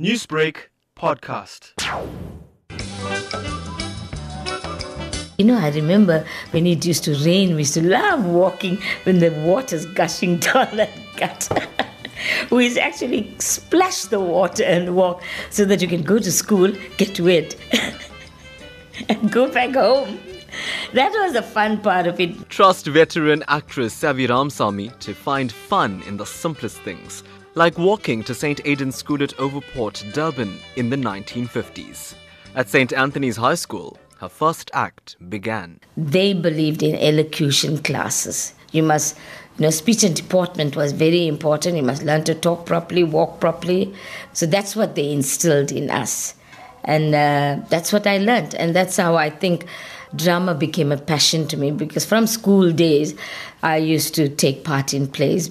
Newsbreak podcast. You know, I remember when it used to rain, we used to love walking when the water's gushing down that gutter. we actually splash the water and walk so that you can go to school, get wet, and go back home. That was the fun part of it. Trust veteran actress Savy Ramsamy to find fun in the simplest things, like walking to St. Aidan's School at Overport, Durban in the 1950s. At St. Anthony's High School, her first act began. They believed in elocution classes. You must, you know, speech and deportment was very important. You must learn to talk properly, walk properly. So that's what they instilled in us. And uh, that's what I learned. And that's how I think drama became a passion to me because from school days, I used to take part in plays.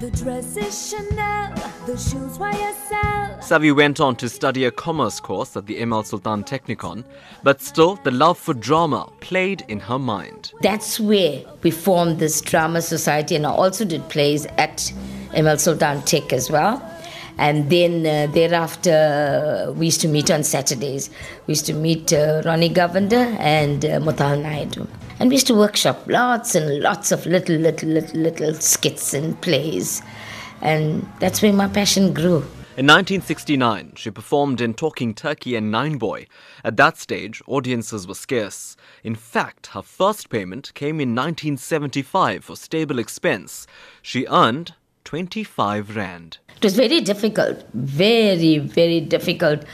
The dress is Chanel, the shoes YSL. Savy went on to study a commerce course at the ML Sultan Technikon, but still the love for drama played in her mind. That's where we formed this drama society, and I also did plays at ML Sultan Tech as well. And then uh, thereafter, we used to meet on Saturdays. We used to meet uh, Ronnie Govender and uh, Muthal Naidoo. And we used to workshop lots and lots of little, little, little, little skits and plays. And that's where my passion grew. In 1969, she performed in Talking Turkey and Nine Boy. At that stage, audiences were scarce. In fact, her first payment came in 1975 for stable expense. She earned 25 rand. It was very difficult, very, very difficult.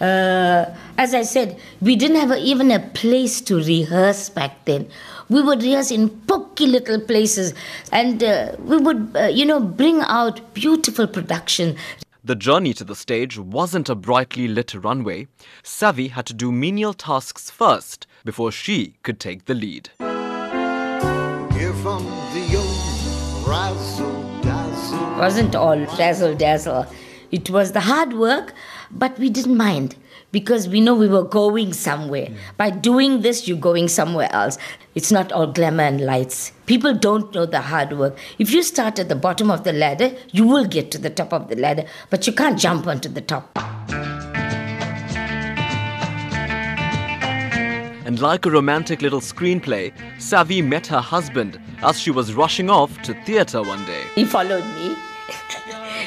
Uh, as I said, we didn't have a, even a place to rehearse back then. We would rehearse in pokey little places, and uh, we would, uh, you know, bring out beautiful production. The journey to the stage wasn't a brightly lit runway. Savy had to do menial tasks first before she could take the lead. Here from the old razzle dazzle. wasn't all razzle dazzle. It was the hard work, but we didn't mind because we know we were going somewhere. By doing this, you're going somewhere else. It's not all glamour and lights. People don't know the hard work. If you start at the bottom of the ladder, you will get to the top of the ladder, but you can't jump onto the top. And like a romantic little screenplay, Savy met her husband as she was rushing off to theatre one day. He followed me.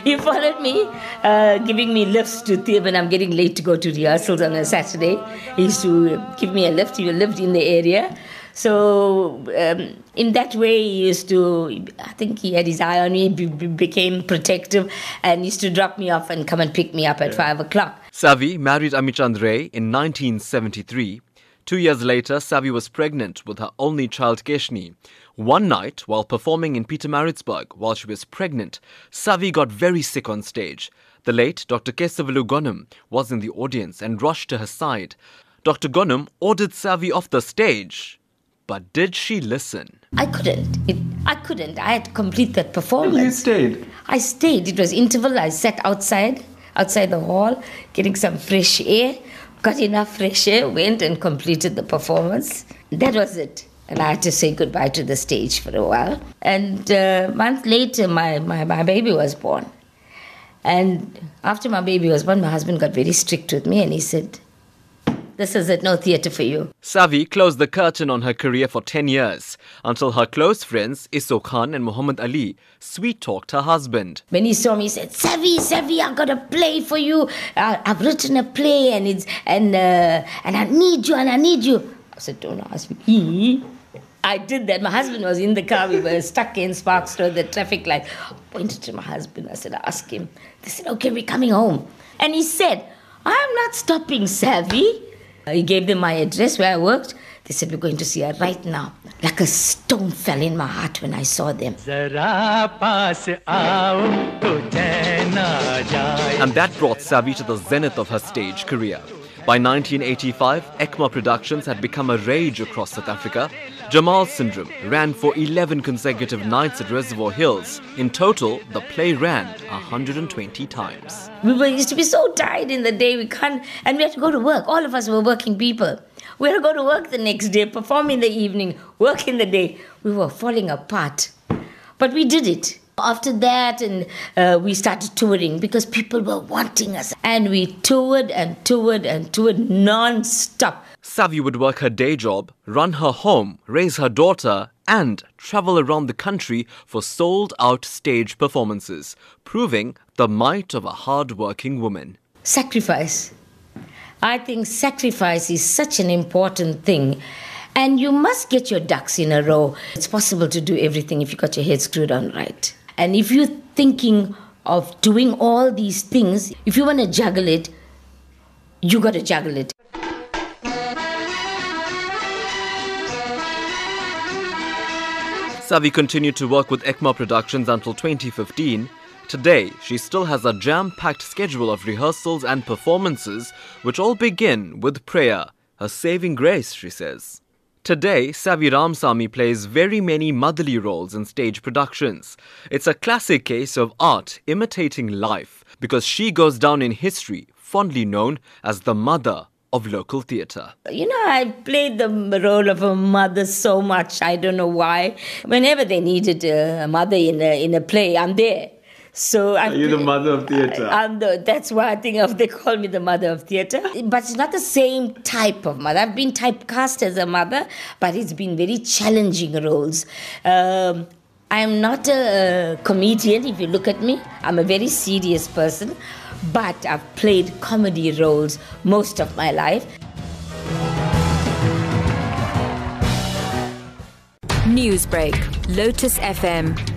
he followed me, uh, giving me lifts to theatre when I'm getting late to go to rehearsals on a Saturday. He used to give me a lift. He lived in the area. So, um, in that way, he used to, I think he had his eye on me, be, be- became protective, and used to drop me off and come and pick me up at five o'clock. Savy married Amichand Ray in 1973. Two years later, Savy was pregnant with her only child Keshni. One night, while performing in Pietermaritzburg while she was pregnant, Savy got very sick on stage. The late Dr. Kesavaloo Goonam was in the audience and rushed to her side. Dr. Goonam ordered Savy off the stage. But did she listen? I couldn't. It, I couldn't. I had to complete that performance. And You stayed. I stayed. It was interval. I sat outside, outside the hall, getting some fresh air. Got enough fresh air, went and completed the performance. That was it. And I had to say goodbye to the stage for a while. And uh, a month later, my, my, my baby was born. And after my baby was born, my husband got very strict with me and he said, This is it, no theatre for you. Savy closed the curtain on her career for 10 years until her close friends Iso Khan and Muhammad Ali sweet talked her husband. When he saw me, he said, "Savy, Savy, I've got a play for you. I, I've written a play, and it's and uh, and I need you, and I need you." I said, "Don't ask me." I did that. My husband was in the car. We were stuck in Sparks Road, the traffic light. I pointed to my husband. I said, "Ask him." They said, "Okay, we're coming home." And he said, "I'm not stopping, Savy." He gave them my address where I worked. They said, We're going to see her right now. Like a stone fell in my heart when I saw them. And that brought Savy to the zenith of her stage career. By 1985, ECMA Productions had become a rage across South Africa Jamal Syndrome ran for 11 consecutive nights at Reservoir Hills. In total, the play ran 120 times. We were used to be so tired in the day, we can't, and we had to go to work. All of us were working people. We had to go to work the next day, perform in the evening, work in the day. We were falling apart. But we did it. After that, and uh, we started touring because people were wanting us, and we toured and toured and toured non-stop. Savy would work her day job, run her home, raise her daughter, and travel around the country for sold out stage performances, proving the might of a hard working woman. Sacrifice. I think sacrifice is such an important thing. And you must get your ducks in a row. It's possible to do everything if you got your head screwed on right. And if you're thinking of doing all these things, if you want to juggle it, you got to juggle it. Savy continued to work with ECMA Productions until 2015. Today, she still has a jam packed schedule of rehearsals and performances, which all begin with prayer, her saving grace, she says. Today, Savy Ramsamy plays very many motherly roles in stage productions. It's a classic case of art imitating life because she goes down in history, fondly known as the mother of local theatre. You know, I played the role of a mother so much. I don't know why. Whenever they needed a mother in a, in a play, I'm there. So I, you the mother of theatre? I'm the, that's why I think of they call me the mother of theatre. But it's not the same type of mother. I've been typecast as a mother, but it's been very challenging roles. Um, I'm not a comedian. If you look at me, I'm a very serious person. But I've played comedy roles most of my life. Newsbreak, Lotus FM,